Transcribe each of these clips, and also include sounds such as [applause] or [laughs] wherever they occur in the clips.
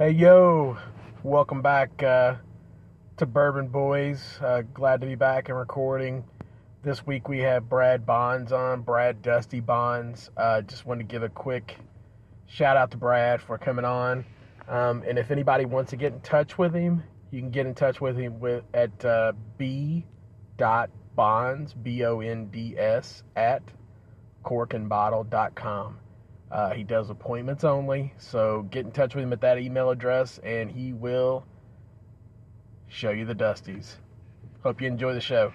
Hey yo, welcome back uh, to Bourbon Boys. Uh, glad to be back and recording. This week we have Brad Bonds on, Brad Dusty Bonds. Uh, just want to give a quick shout out to Brad for coming on. Um, and if anybody wants to get in touch with him, you can get in touch with him with at uh, b bonds b o n d s at corkandbottle.com. Uh, he does appointments only, so get in touch with him at that email address, and he will show you the dusties. Hope you enjoy the show.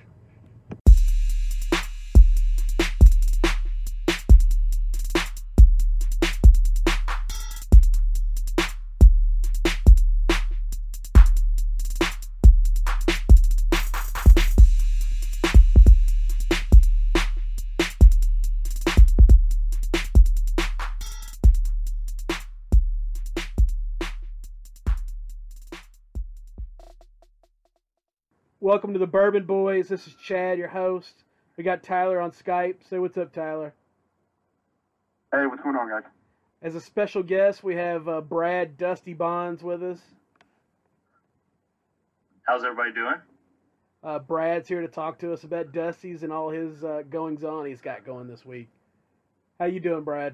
Welcome to the Bourbon Boys. This is Chad, your host. We got Tyler on Skype. Say what's up, Tyler. Hey, what's going on, guys? As a special guest, we have uh, Brad Dusty Bonds with us. How's everybody doing? Uh, Brad's here to talk to us about Dusty's and all his uh, goings on he's got going this week. How you doing, Brad?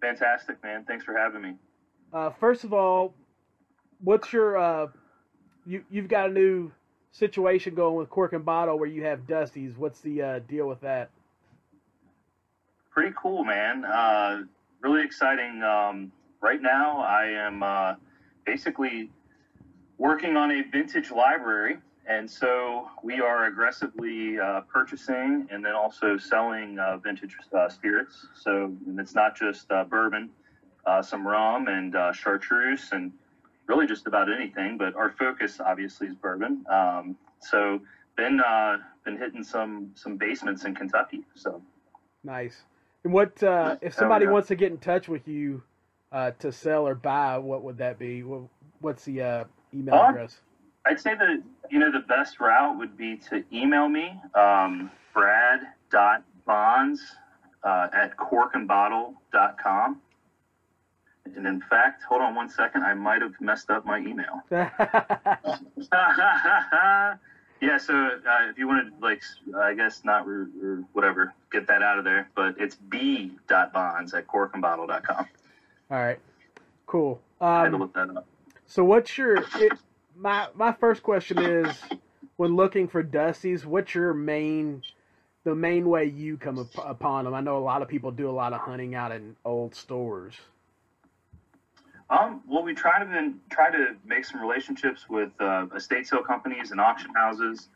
Fantastic, man. Thanks for having me. Uh, first of all, what's your uh, you you've got a new situation going with Cork and Bottle where you have Dusty's. What's the uh, deal with that? Pretty cool, man. Uh, really exciting. Um, right now, I am uh, basically working on a vintage library, and so we are aggressively uh, purchasing and then also selling uh, vintage uh, spirits. So it's not just bourbon, some rum and chartreuse and really just about anything, but our focus obviously is bourbon. Um, so been uh, been hitting some some basements in Kentucky. So nice. And what uh, if somebody wants to get in touch with you uh, to sell or buy? What would that be? What, what's the uh, email um, address? I'd say that you know the best route would be to email me, um, brad.bonds uh, at corkandbottle.com. And in fact, hold on one second, I might have messed up my email. [laughs] [laughs] yeah, so uh, if you want to, like, I guess not, or, or whatever, get that out of there. But it's b.bonds at corkandbottle.com. All right, cool. Um, I had to um, look that up. So, what's your, it, my, my first question is when looking for Dusty's, what's your main, the main way you come up, upon them? I know a lot of people do a lot of hunting out in old stores. Um, well, we try to then try to make some relationships with uh, estate sale companies and auction houses.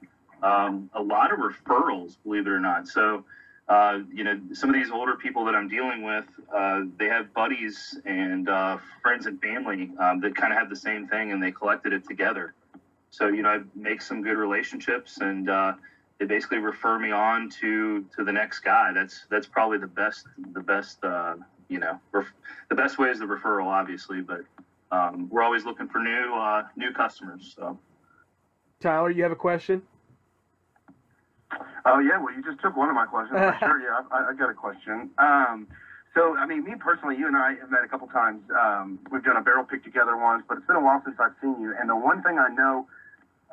Um, a lot of referrals, believe it or not. So, uh, you know, some of these older people that I'm dealing with, uh, they have buddies and uh, friends and family um, that kind of have the same thing, and they collected it together. So, you know, I make some good relationships, and uh, they basically refer me on to to the next guy. That's that's probably the best the best uh, you know, ref- the best way is the referral, obviously, but um, we're always looking for new uh, new customers. So, Tyler, you have a question? Oh yeah, well you just took one of my questions. [laughs] sure, yeah, I, I, got a question. Um, so, I mean, me personally, you and I have met a couple times. Um, we've done a barrel pick together once, but it's been a while since I've seen you. And the one thing I know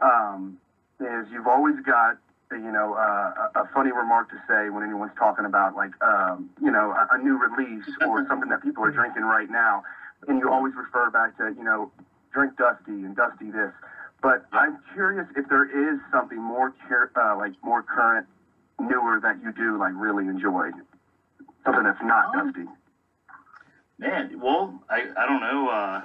um, is you've always got you know, uh, a funny remark to say when anyone's talking about like, um, you know, a, a new release or [laughs] something that people are drinking right now, and you always refer back to, you know, drink Dusty and Dusty this. But I'm curious if there is something more, uh, like more current, newer that you do like really enjoy, something that's not um, Dusty. Man, well, I I don't know. Uh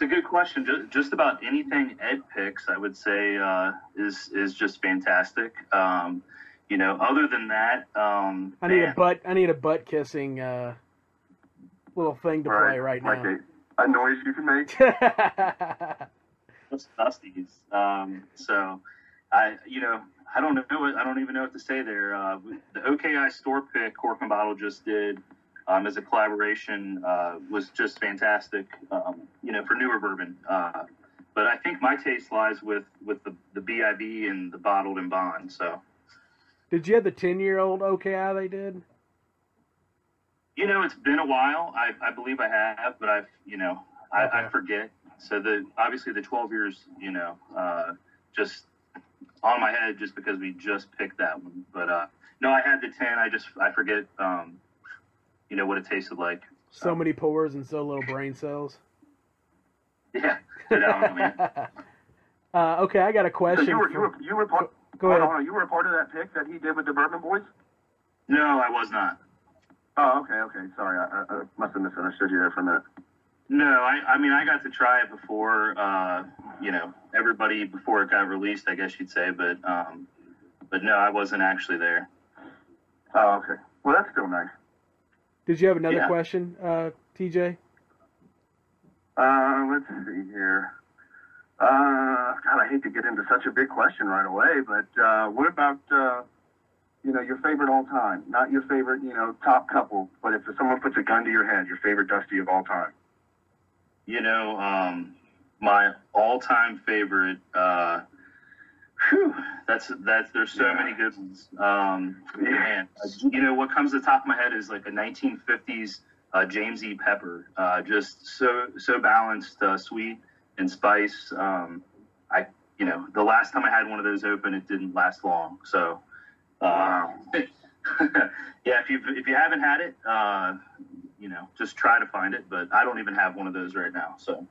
it's a good question. Just, just about anything Ed picks, I would say, uh, is is just fantastic. Um, you know, other than that, um, I need man. a butt. I need a butt kissing uh, little thing to right. play right like now. A, a noise you can make. [laughs] That's Dusty's. Um, so, I you know I don't know. I don't even know what to say there. Uh, the OKI store pick Cork and Bottle just did um, as a collaboration uh, was just fantastic. Um, you know, for newer bourbon. Uh, but I think my taste lies with with the the BIB and the bottled in bond. So. Did you have the ten year old OKI they did? You know, it's been a while. I, I believe I have, but I've you know I, okay. I forget. So the obviously the 12 years, you know, uh, just on my head just because we just picked that one. But uh, no, I had the 10. I just I forget, um, you know, what it tasted like. So many pours and so little brain cells. Yeah. But I don't know, [laughs] uh, okay, I got a So question. you were you were you were part, Go hold ahead. on, you were a part of that pick that he did with the Bourbon Boys. No, I was not. Oh, okay, okay. Sorry, I, I, I must have misunderstood you there for a minute. No, I, I mean, I got to try it before, uh, you know, everybody before it got released, I guess you'd say, but, um, but no, I wasn't actually there. Oh, okay. Well, that's still nice. Did you have another Yeah. question, uh, TJ? Uh, let's see here. Uh, God, I hate to get into such a big question right away, but uh, what about uh, you know your favorite all time? Not your favorite, you know, top couple, but if someone puts a gun to your head, your favorite Dusty of all time. You know, um, my all-time favorite, uh, whew, that's, that's, there's so Yeah. many good ones. Um, man, you know, what comes to the top of my head is like a 1950s, uh, James E. Pepper, uh, just so, so balanced, uh, sweet and spice. Um, I, you know, the last time I had one of those open, it didn't last long. So, uh, [laughs] yeah, if you if you haven't had it, uh, you know, just try to find it. But I don't even have one of those right now, so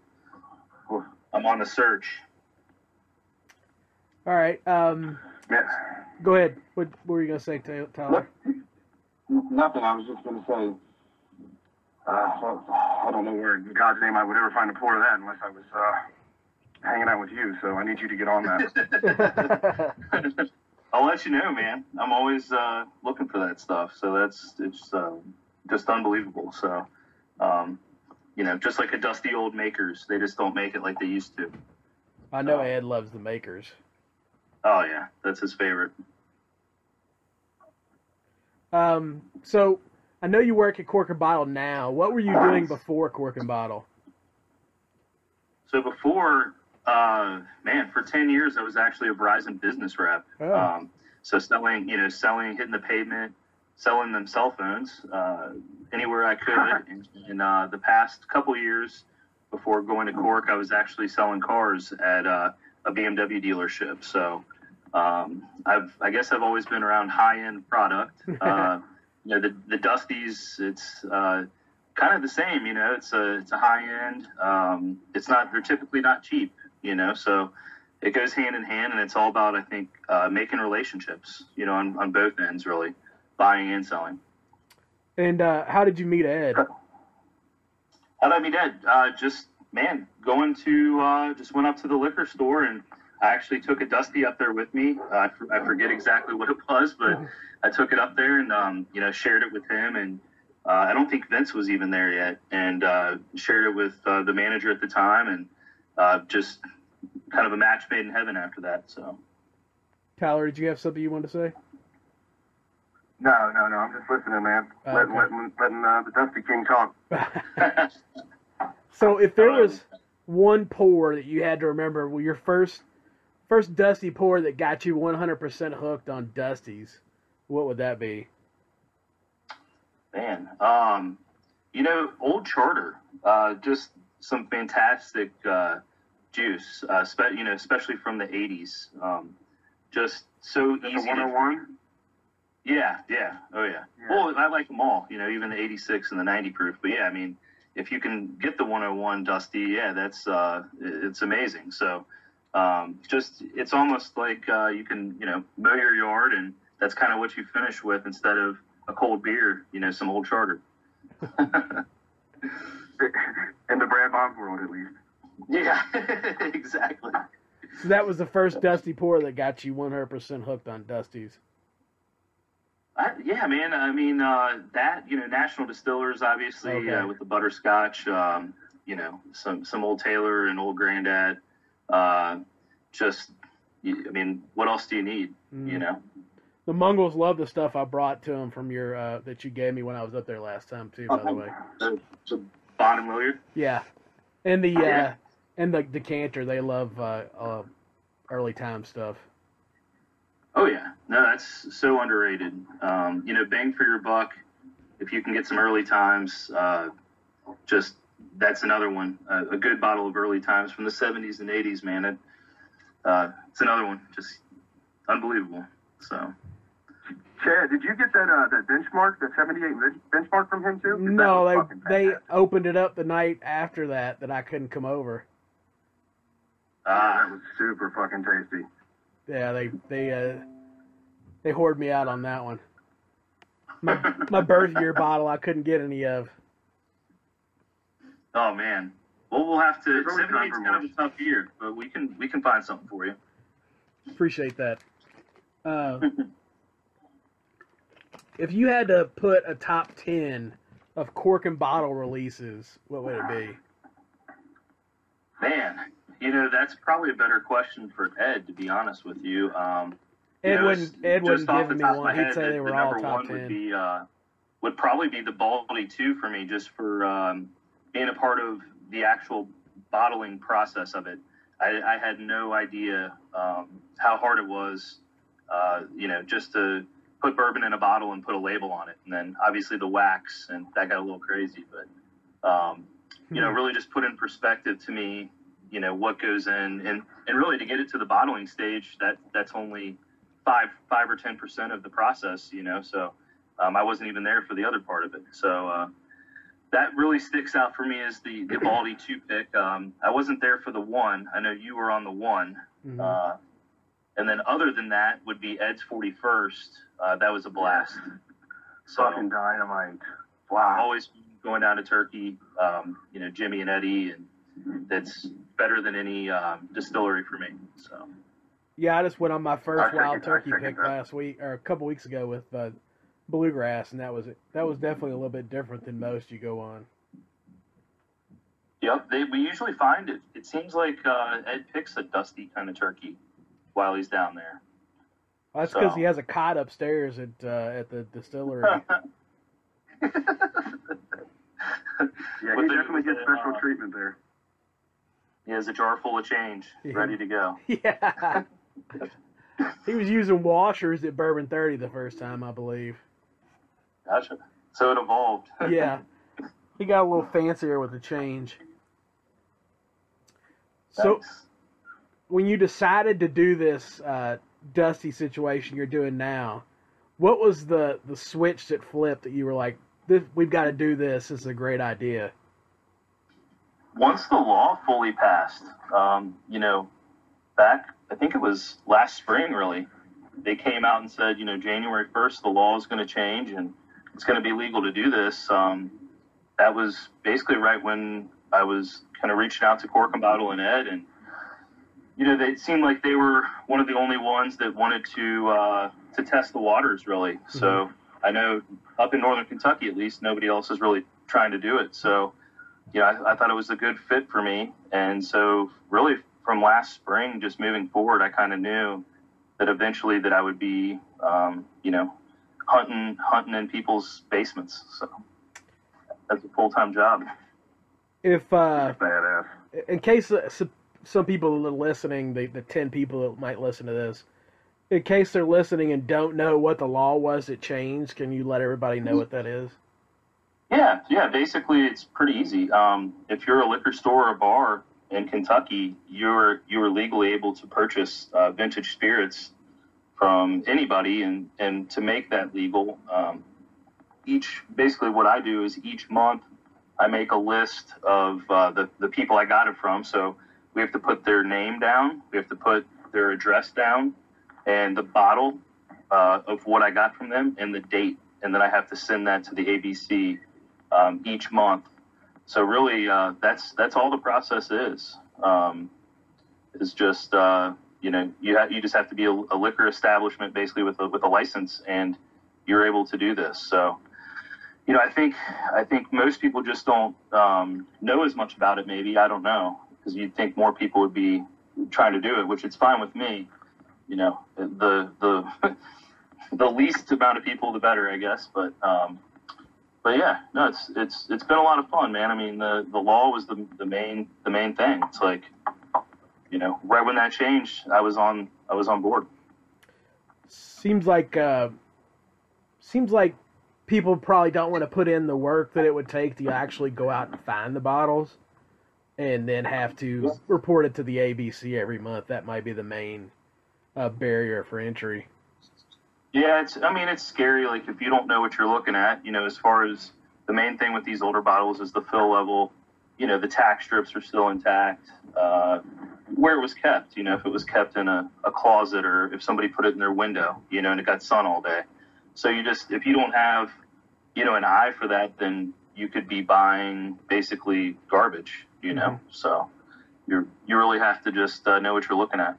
I'm on the search. All right. Um, Yeah. go ahead. What, what were you gonna say, Ta- Tyler? Nothing. I was just going to say. Uh, well, I don't know where in God's name I would ever find a pour of that unless I was uh, hanging out with you. So I need you to get on that. [laughs] I'll let you know, man. I'm always uh, looking for that stuff. So that's it's uh, just unbelievable. So, um, you know, just like a dusty old makers, they just don't make it like they used to. I know Ed loves the makers. Oh yeah, that's his favorite. Um, so I know you work at Cork and Bottle now. What were you doing before Cork and Bottle? So before, uh, man, for ten years I was actually a Verizon business rep. Oh. Um, so selling, you know, selling, hitting the pavement, selling them cell phones uh, anywhere I could. [laughs] and and uh, the past couple years before going to Cork, I was actually selling cars at uh, a BMW dealership. So um, I've, I guess I've always been around high end product. [laughs] Uh, you know, the the Dusties, it's uh, kind of the same. You know, it's a it's a high end. Um, it's not they're typically not cheap. You know, so it goes hand in hand, and it's all about I think uh, making relationships. You know, on, on both ends really, buying and selling. And uh, how did you meet Ed? How did I meet Ed? Uh, just man, going to uh, just went up to the liquor store and I actually took a dusty up there with me. Uh, I, f- I forget exactly what it was, but I took it up there and um, you know shared it with him and. Uh, I don't think Vince was even there yet, and uh, shared it with uh, the manager at the time, and uh, just kind of a match made in heaven after that. So, Tyler, did you have something you wanted to say? no, no, no. I'm just listening, man. Oh, letting okay. letting, letting uh, the Dusty King talk. [laughs] [laughs] so if there Um, was one pour that you had to remember, well, your first first Dusty pour that got you 100% hooked on Dusties, what would that be? Man, um, you know, old charter, uh, just some fantastic uh, juice, uh, spe- you know, especially from the '80s. Um, just so The easy. to- 101. yeah, yeah, oh yeah. Yeah. Well, I like them all. You know, even the '86 and the '90 proof. But yeah, I mean, if you can get the 101 Dusty, yeah, that's uh, it's amazing. So, um, just it's almost like uh, you can you know mow your yard, and that's kind of what you finish with instead of a cold beer. You know, some old charter. [laughs] In the Brad Bond world, at least. Yeah, [laughs] exactly. So that was the first Dusty pour that got you 100% hooked on Dusties. I, yeah, man. I mean, uh, that you know, National Distillers, obviously, Okay. uh, with the butterscotch. Um, you know, some some old Taylor and old Granddad. Uh, just, I mean, what else do you need? Mm. You know. The Mongols love the stuff I brought to them from your uh, that you gave me when I was up there last time too. By the way, So, so Bond and Lillard. yeah, and the uh, Yeah. and the decanter they love uh, uh, early time stuff. Oh yeah, no, that's so underrated. Um, you know, bang for your buck. If you can get some early times, uh, just that's another one. Uh, a good bottle of early times from the 70s and 80s, man. It, uh, it's another one. Just unbelievable. So. Chad, did you get that uh, that benchmark, the 78 benchmark from him too? No, they they opened it up the night after that that I couldn't come over. Ah, uh, that was super fucking tasty. Yeah, they they uh, they hoard me out on that one. My my birth year bottle I couldn't get any of. Oh man. Well, we'll have to. Seventy-eight's kind of a tough year, but we can we can find something for you. Appreciate that. Uh, [laughs] if you had to put a top ten of cork and bottle releases, what would it be? Man, you know that's probably a better question for Ed. To be honest with you, um, Ed wouldn't. Ed wouldn't give me one. He'd say the, they were the all top one ten. Would be uh, would probably be the Baldy two for me, just for um, being a part of the actual bottling process of it. I, I had no idea um, how hard it was, uh, you know, just to put bourbon in a bottle and put a label on it, and then obviously the wax, and that got a little crazy. But um, you know, hmm. really just put in perspective to me, you know, what goes in, and and really to get it to the bottling stage, that that's only five five or ten percent of the process, you know. So um, I wasn't even there for the other part of it. So uh, that really sticks out for me is the the [clears throat] Baldy two pick. Um, I wasn't there for the one. I know you were on the one. Mm-hmm. Uh, and then other than that would be Ed's 41st. Uh, that was a blast. So, Fucking dynamite. Wow. Always going down to Turkey, um, you know, Jimmy and Eddie, and that's better than any um, distillery for me. So. Yeah, I just went on my first wild turkey pick last week or a couple weeks ago with uh, bluegrass, and that was that was definitely a little bit different than most you go on. Yep, they, we usually find it. It seems like uh, Ed picks a dusty kind of turkey while he's down there. Well, that's because so. he has a cot upstairs at uh, at the distillery. [laughs] [laughs] yeah, he definitely gets special uh, treatment there. He has a jar full of change, yeah. ready to go. [laughs] Yeah. He was using washers at Bourbon 30 the first time, I believe. Gotcha. So it evolved. [laughs] yeah. He got a little fancier with the change. So, when you decided to do this uh, dusty situation you're doing now, what was the the switch that flipped that you were like, "We've got to do this. This is a great idea." Once the law fully passed, um, you know, back I think it was last spring, really, they came out and said, you know, January 1st, the law is going to change and it's going to be legal to do this. Um, that was basically right when I was kind of reaching out to Cork and Bottle and Ed, and you know, they seemed like they were one of the only ones that wanted to uh, to test the waters, really. Mm-hmm. So I know up in northern Kentucky, at least, nobody else is really trying to do it. So, you know, I, I thought it was a good fit for me, and so really from last spring, just moving forward, I kind of knew that eventually that I would be, um, you know, hunting hunting in people's basements. So that's a full time job. If uh, badass. In case uh, some people are listening, the, the 10 people that might listen to this, in case they're listening and don't know what the law was that changed, can you let everybody know what that is? Yeah, yeah. Basically, it's pretty easy. Um, if you're a liquor store or a bar in Kentucky, you're you're legally able to purchase uh, vintage spirits from anybody, and and to make that legal, um, each basically what I do is each month I make a list of uh, the the people I got it from. So we have to put their name down, we have to put their address down, and the bottle uh, of what I got from them, and the date, and then I have to send that to the ABC um, each month. So really, uh, that's that's all the process is. Um, is just uh, you know you ha- you just have to be a, a, liquor establishment basically with a, with a license, and you're able to do this. So you know I think I think most people just don't um, know as much about it. Maybe I don't know because you'd think more people would be trying to do it, which it's fine with me. You know, the the [laughs] the least amount of people, the better, I guess. But um, but yeah, no, it's it's it's been a lot of fun, man. I mean, the the law was the the main the main thing. It's like, you know, right when that changed, I was on I was on board. Seems like uh, seems like people probably don't want to put in the work that it would take to actually go out and find the bottles and then have to report it to the ABC every month. That might be the main uh, barrier for entry. Yeah, it's. I mean, it's scary. Like if you don't know what you're looking at, you know, as far as the main thing with these older bottles is the fill level. You know, the tack strips are still intact. Uh, where it was kept, you know, if it was kept in a, a closet or if somebody put it in their window, you know, and it got sun all day. So you just, if you don't have, you know, an eye for that, then you could be buying basically garbage, you know. Mm-hmm. So you you really have to just uh, know what you're looking at.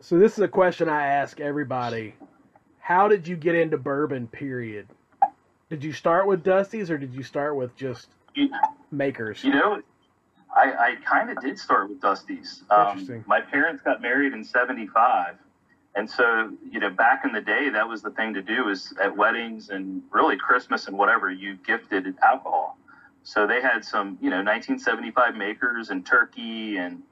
So this is a question I ask everybody: How did you get into bourbon? Period. Did you start with Dusty's or did you start with just you, makers? You know, I, I kind of did start with Dusty's. Um, my parents got married in '75, and so you know, back in the day, that was the thing to do. Is at weddings and really Christmas and whatever, you gifted alcohol. So they had some, you know, 1975 makers and turkey and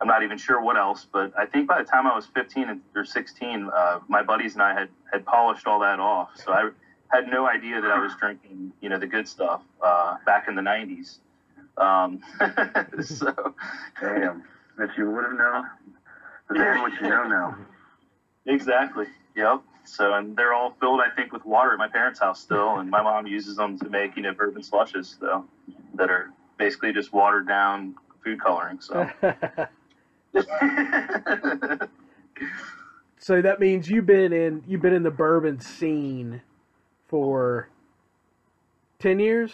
I'm not even sure what else, but I think by the time I was 15 or 16, uh, my buddies and I had, had polished all that off. So I had no idea that I was drinking, you know, the good stuff uh, back in the 90s. Um, [laughs] so, damn, if you would have known, damn what you know now. Exactly. Yep. So, and they're all filled, I think, with water at my parents' house still, and my mom uses them to make, you know, bourbon slushes, though, that are basically just watered down food coloring. So. [laughs] so that means you've been in you've been in the bourbon scene for ten years.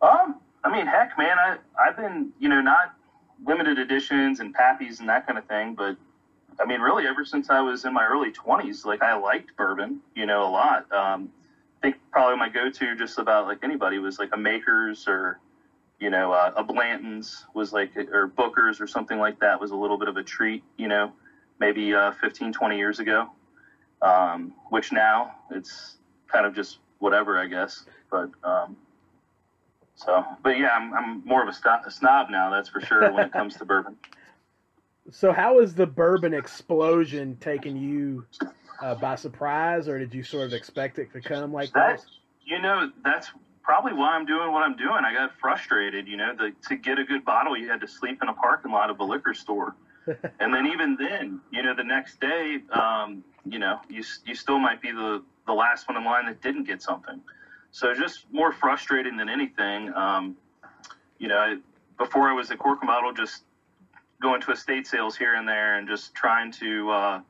Um, I mean, heck, man, I I've been you know not limited editions and pappies and that kind of thing, but I mean, really, ever since I was in my early twenties, like I liked bourbon, you know, a lot. Um, I think probably my go-to, just about like anybody, was like a Makers or you know, uh, a Blanton's was like, or Booker's or something like that was a little bit of a treat, you know, maybe uh, 15, 20 years ago, um, which now it's kind of just whatever, I guess. But, um, so, but yeah, I'm, I'm more of a, st- a snob now, that's for sure, when it [laughs] comes to bourbon. So, how is the bourbon explosion taking you uh, by surprise, or did you sort of expect it to come like that? This? You know, that's probably why I'm doing what I'm doing. I got frustrated, you know, the, to get a good bottle, you had to sleep in a parking lot of a liquor store. [laughs] and then even then, you know, the next day, um, you know, you, you still might be the, the last one in line that didn't get something. So just more frustrating than anything. Um, you know, before I was at Cork model, just going to estate sales here and there and just trying to, uh,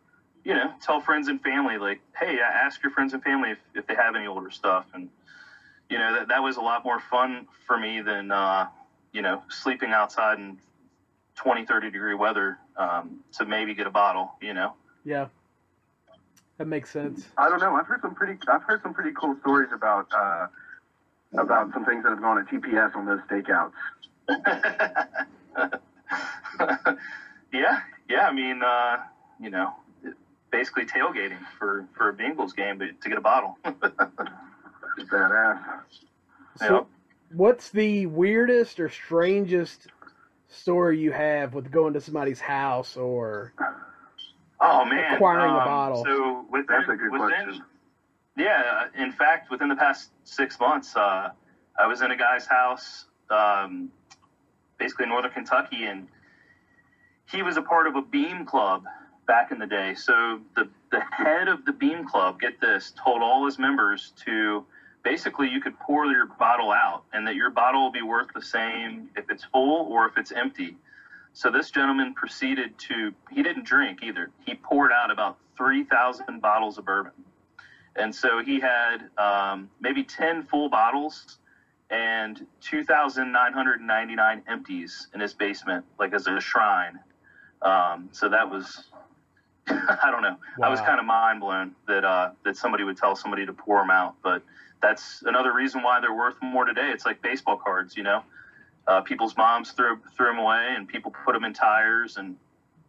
you know, tell friends and family, like, hey, ask your friends and family if, if they have any older stuff. And, you know, that, that was a lot more fun for me than, uh, you know, sleeping outside in 20, 30 degree weather um, to maybe get a bottle, you know? Yeah. That makes sense. I don't know. I've heard some pretty, I've heard some pretty cool stories about, uh, about some things that have gone at TPS on those stakeouts. [laughs] yeah. Yeah. I mean, uh, you know, basically tailgating for, for a Bengals game, but to get a bottle. [laughs] badass. So, what's the weirdest or strangest story you have with going to somebody's house or oh man acquiring um, a bottle? So within, that's a good within, question. Yeah, in fact, within the past six months, uh, I was in a guy's house, um, basically in northern Kentucky, and he was a part of a beam club back in the day. So the the head of the beam club, get this, told all his members to basically you could pour your bottle out and that your bottle will be worth the same if it's full or if it's empty. So this gentleman proceeded to, he didn't drink either. He poured out about 3,000 bottles of bourbon. And so he had um, maybe 10 full bottles and 2,999 empties in his basement, like as a shrine. Um, so that was, [laughs] I don't know. Wow. I was kind of mind blown that uh, that somebody would tell somebody to pour them out. But that's another reason why they're worth more today. It's like baseball cards, you know. Uh, people's moms threw threw them away, and people put them in tires and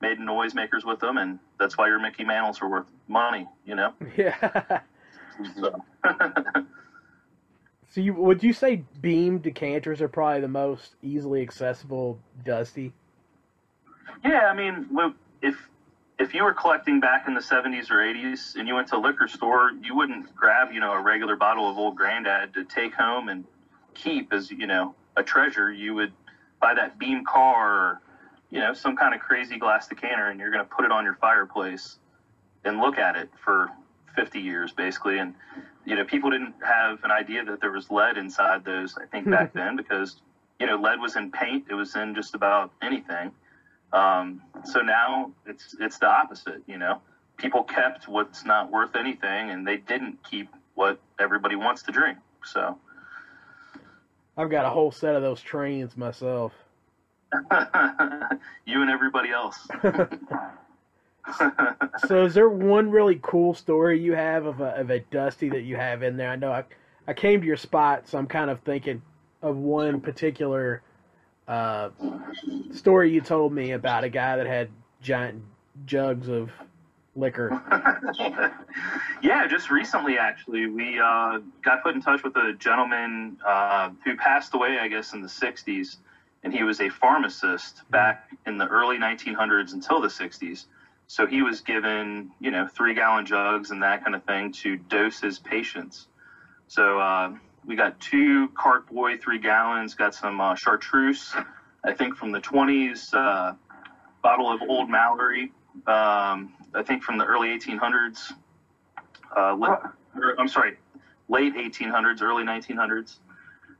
made noisemakers with them, and that's why your Mickey Mantles are worth money, you know. [laughs] Yeah. so. [laughs] so you would you say beam decanters are probably the most easily accessible dusty? Yeah, I mean, if if you were collecting back in the 70s or 80s and you went to a liquor store, you wouldn't grab, you know, a regular bottle of old granddad to take home and keep as, you know, a treasure. You would buy that beam car or, you know, some kind of crazy glass decanter and you're going to put it on your fireplace and look at it for 50 years basically. And, you know, people didn't have an idea that there was lead inside those, I think, back [laughs] then because, you know, lead was in paint, it was in just about anything. Um, so now it's it's the opposite. You know, people kept what's not worth anything, and they didn't keep what everybody wants to drink. So I've got a whole set of those trains myself. [laughs] you and everybody else. [laughs] so is there one really cool story you have of a, of a dusty that you have in there? I know I, I came to your spot, so I'm kind of thinking of one particular uh, story you told me about a guy that had giant jugs of liquor. [laughs] yeah, just recently, actually, we uh, got put in touch with a gentleman uh, who passed away, I guess, in the 60s. And he was a pharmacist back in the early 1900s until the 60s. So he was given, you know, three gallon jugs and that kind of thing to dose his patients. So uh, we got two carboy, three gallons, got some uh, chartreuse, I think from the 20s, uh, bottle of Old Mallory, um, I think from the early 1800s. Uh, or, I'm sorry, late 1800s, early 1900s.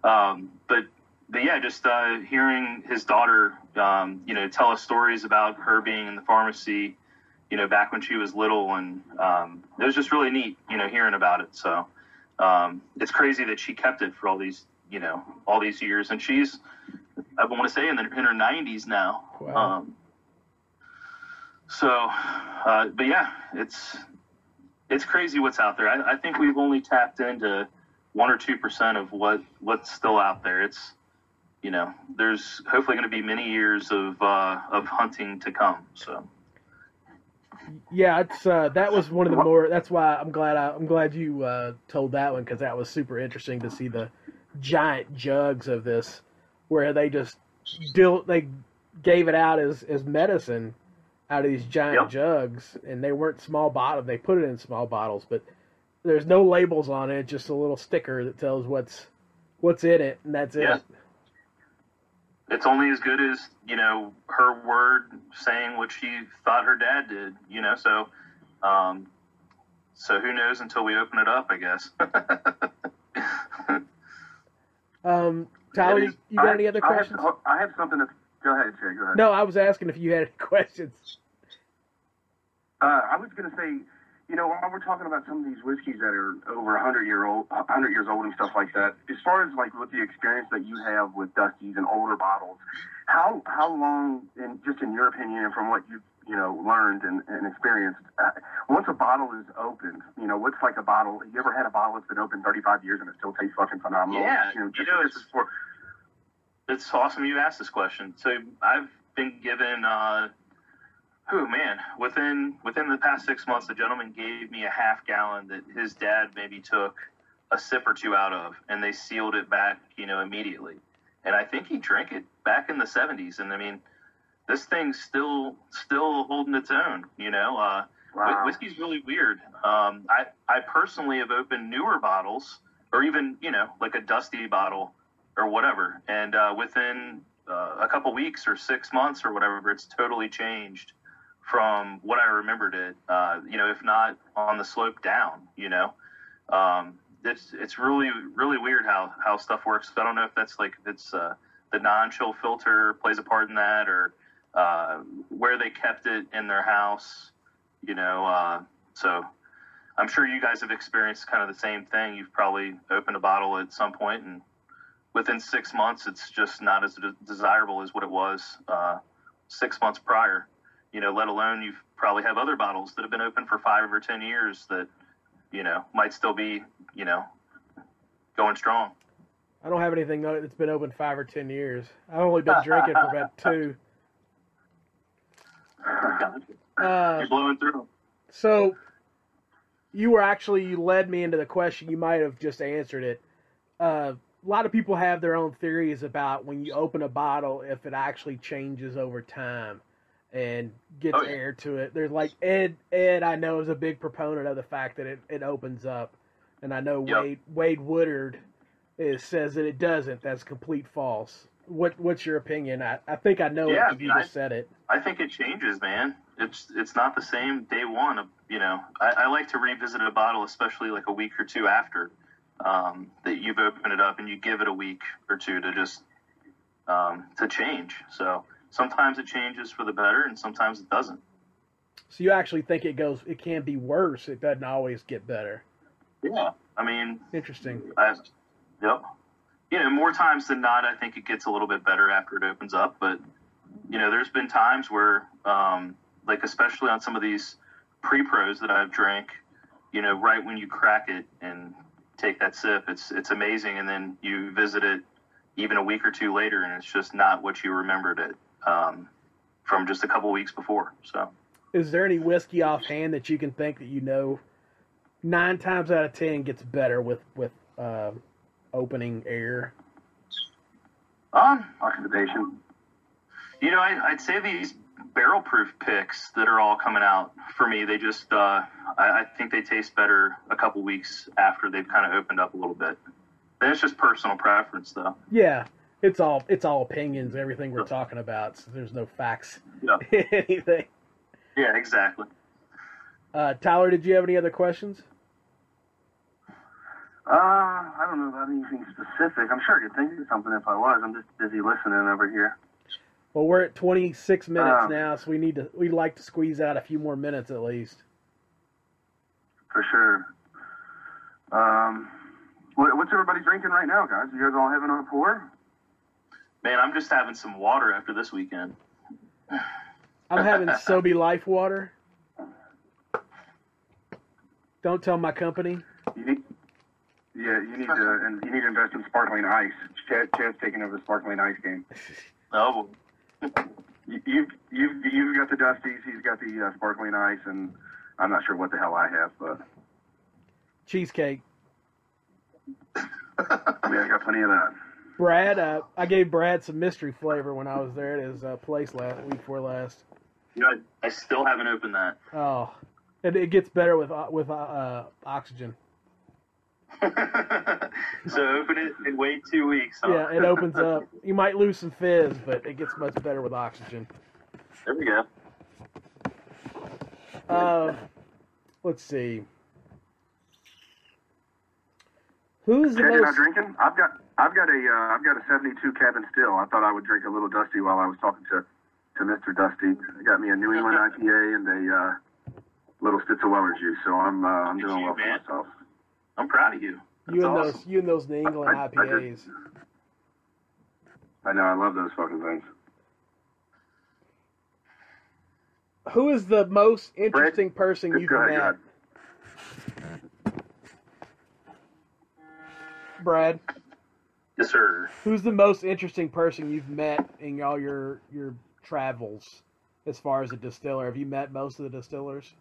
Um, but, but yeah, just uh, hearing his daughter, um, you know, tell us stories about her being in the pharmacy, you know, back when she was little, and um, it was just really neat, you know, hearing about it. So um, it's crazy that she kept it for all these, you know, all these years, and she's, I want to say, in, the, in her 90s now. Wow. Um, so, uh, but yeah, it's it's crazy what's out there. I, I, think we've only tapped into one or two percent of what what's still out there. It's you know, there's hopefully going to be many years of uh, of hunting to come. So. Yeah, it's uh, that was one of the more. That's why I'm glad I, am glad you uh, told that one because that was super interesting to see the giant jugs of this, where they just deal they gave it out as as medicine out of these giant yep. jugs, and they weren't small bottle. They put it in small bottles, but there's no labels on it. Just a little sticker that tells what's what's in it, and that's yeah. it it's only as good as you know her word saying what she thought her dad did. You know, so um, so who knows until we open it up? I guess. [laughs] um, Tyler, you, got I, any other questions? I have, I have something to go ahead, Jay. Go ahead. No, I was asking if you had any [laughs] questions. Uh, I was going to say you know, while we're talking about some of these whiskeys that are over 100 year old, 100 years old and stuff like that, as far as like with the experience that you have with Dusties and older bottles, how how long, in just in your opinion and from what you've you know learned and, and experienced, uh, once a bottle is opened, you know, what's like a bottle? You ever had a bottle that's been open 35 years and it still tastes fucking phenomenal? Yeah, you know, just, you know it's, for, it's awesome you asked this question. So I've been given. Uh, Oh man, within within the past six months, the gentleman gave me a half gallon that his dad maybe took a sip or two out of, and they sealed it back, you know, immediately. And I think he drank it back in the '70s. And I mean, this thing's still still holding its own. You know, uh, wow. whiskey's really weird. Um, I I personally have opened newer bottles, or even you know, like a dusty bottle or whatever, and uh, within uh, a couple weeks or six months or whatever, it's totally changed from what I remembered it. Uh, you know, if not on the slope down. You know, um, it's it's really really weird how how stuff works. I don't know if that's like if it's uh, the non-chill filter plays a part in that, or uh, where they kept it in their house. You know, uh, so I'm sure you guys have experienced kind of the same thing. You've probably opened a bottle at some point and within six months, it's just not as desirable as what it was uh, six months prior you know, let alone you probably have other bottles that have been open for five or 10 years that, you know, might still be, you know, going strong. I don't have anything that's been open five or 10 years. I've only been drinking for about two. [laughs] Uh, You're blowing through. So, you were actually, you led me into the question. You might have just answered it. Uh, a lot of people have their own theories about when you open a bottle if it actually changes over time and gets Oh, yeah. air to it. There's like Ed. Ed, I know is a big proponent of the fact that it, it opens up, and I know Yep. Wade Wade Woodard is says that it doesn't. That's complete false. What What's your opinion? I, I think I know Yeah, it if you I- just said it. I think it changes, man. It's it's not the same day one. Of, you know, I, I like to revisit a bottle, especially like a week or two after um, that you've opened it up, and you give it a week or two to just um, to change. So sometimes it changes for the better, and sometimes it doesn't. So you actually think it goes? It can be worse. It doesn't always get better. Yeah, I mean, Interesting. I, yep. You know, more times than not, I think it gets a little bit better after it opens up. But you know, there's been times where, um, like especially on some of these pre-pros that I've drank, you know, right when you crack it and take that sip, it's it's amazing, and then you visit it even a week or two later, and it's just not what you remembered it um, from just a couple weeks before. So. Is there any whiskey offhand that you can think that you know nine times out of ten gets better with with uh, opening air? Um, Oxidation. You know, I, I'd say these barrel proof picks that are all coming out for me, they just, uh, I, I think they taste better a couple weeks after they've kind of opened up a little bit. And it's just personal preference, though. Yeah, it's all it's all opinions. Everything we're talking about. So there's no facts. Yeah. [laughs] anything. Yeah, exactly. Uh, Tyler, did you have any other questions? Uh, I don't know about anything specific. I'm sure I could think of something if I was. I'm just busy listening over here. Well, we're at 26 minutes Um, now, so we need to we'd like to squeeze out a few more minutes at least. For sure. Um, what, what's everybody drinking right now, guys? You guys all having a pour? Man, I'm just having some water after this weekend. I'm having [laughs] Sobe Life Water. Don't tell my company. You need, yeah, you need to, and you need to invest in sparkling ice. Chad, Chad's taking over the sparkling ice game. [laughs] Oh, You, you've, you've, you've got the Dusties, he's got the uh, sparkling ice, and I'm not sure what the hell I have, but Cheesecake. [laughs] yeah, I got plenty of that. Brad, uh, I gave Brad some mystery flavor when I was there at his uh, place last week before last. you know, I, I still haven't opened that. Oh, it, it gets better with uh, with uh, oxygen. [laughs] so open it and wait two weeks. Huh? Yeah, it opens up. [laughs] You might lose some fizz, but it gets much better with oxygen. There we go. Uh, let's see. Who's the Chad, most? drinking? I've got, I've got a, uh, I've got a 72 cabin still. I thought I would drink a little Dusty while I was talking to, to Mr. Dusty. I got me a New England [laughs] IPA and a uh, little Stitzel juice, so I'm, uh, I'm doing you, well for man. myself. I'm proud of you. That's You and awesome. those, you and those New England I- I IPAs. I know, I love those fucking things. Who is the most interesting person you've ahead, go met, ahead. Brad? Yes, sir. Who's the most interesting person you've met in all your your travels, as far as a distiller? Have you met most of the distillers?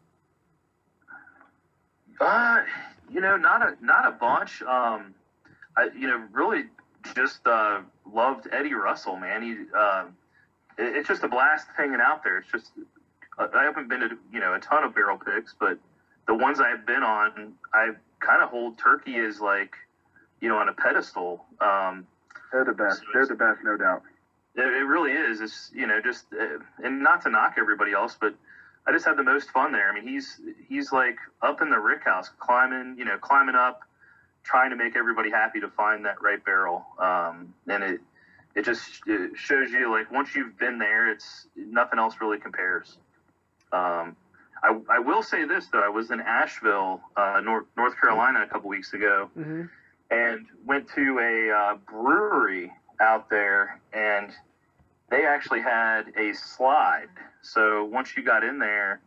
Uh, you know, not a not a bunch. Um, I you know really just uh, loved Eddie Russell, man. He um, it, it's just a blast hanging out there. It's just I I haven't been to you know a ton of barrel picks, but the ones I've been on, I kind of hold Turkey as like you know on a pedestal. Um, They're the best. They're the best, no doubt. it, it really is. It's you know just uh, and not to knock everybody else, but I just had the most fun there. I mean, he's he's like up in the rick house, climbing, you know, climbing up, trying to make everybody happy to find that right barrel. Um, and it it just it shows you like once you've been there, it's nothing else really compares. Um, I, I will say this though, I was in Asheville, uh, North North Carolina, a couple weeks ago, Mm-hmm. And went to a uh, brewery out there, and they actually had a slide. So once you got in there,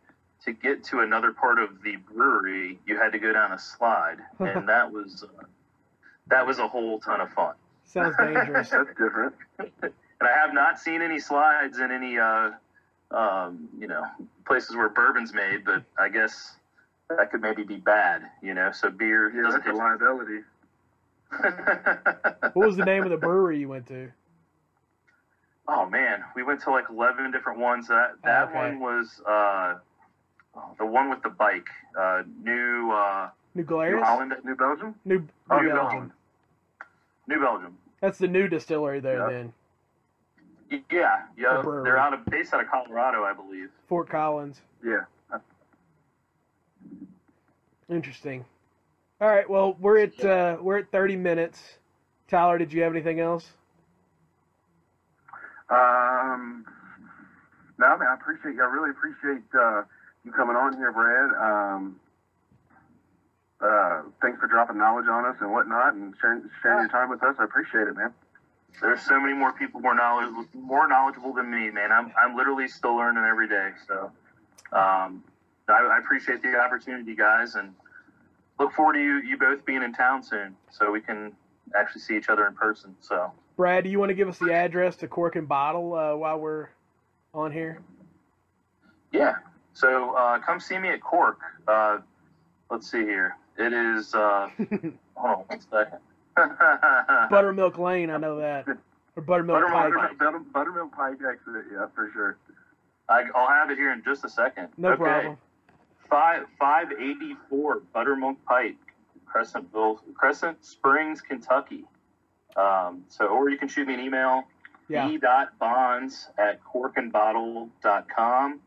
to get to another part of the brewery, you had to go down a slide, [laughs] and that was uh, that was a whole ton of fun. Sounds dangerous. [laughs] That's different. [laughs] And I have not seen any slides in any uh, um, you know places where bourbon's made, but I guess that could maybe be bad, you know. So beer Yeah, doesn't that's a liability. [laughs] what was the name of the brewery you went to? Oh man, we went to like eleven different ones. That that Okay. one was uh, the one with the bike. Uh, New uh, New New Holland, New Belgium? New, New Oh, New Belgium. Holland. New Belgium. That's the new distillery there Yeah. then. Yeah, yeah. Brewery. They're out of based out of Colorado, I believe. Fort Collins. Yeah. Interesting. All right, well, we're at uh, we're at 30 minutes. Tyler, did you have anything else? Um, no, I mean, I appreciate, I really appreciate uh, you coming on here, Brad. Um, uh, thanks for dropping knowledge on us and whatnot, and sharing, sharing your time with us. I appreciate it, man. There's so many more people more knowledgeable, more knowledgeable than me, man. I'm I'm literally still learning every day. So, um, I, I appreciate the opportunity, guys, and look forward to you you both being in town soon, so we can actually see each other in person. So, Brad, do you want to give us the address to Cork and Bottle uh, while we're on here? yeah. So uh, come see me at Cork. Uh, let's see here. It is. Uh, [laughs] hold on one second. [laughs] Buttermilk Lane, I know that. Or Buttermilk Buttermilk Pike. Pike. Butter, buttermilk pie exit, yeah, for sure. I, I'll have it here in just a second. No okay. problem. Five five eighty four Buttermilk Pike, Crescentville, Crescent Springs, Kentucky. Um, so, or you can shoot me an email, Yeah. e.bonds at corkandbottle.com.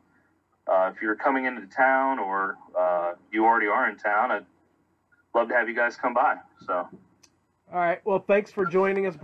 Uh, if you're coming into town or uh, you already are in town, I'd love to have you guys come by. So, All right. Well, thanks for joining us.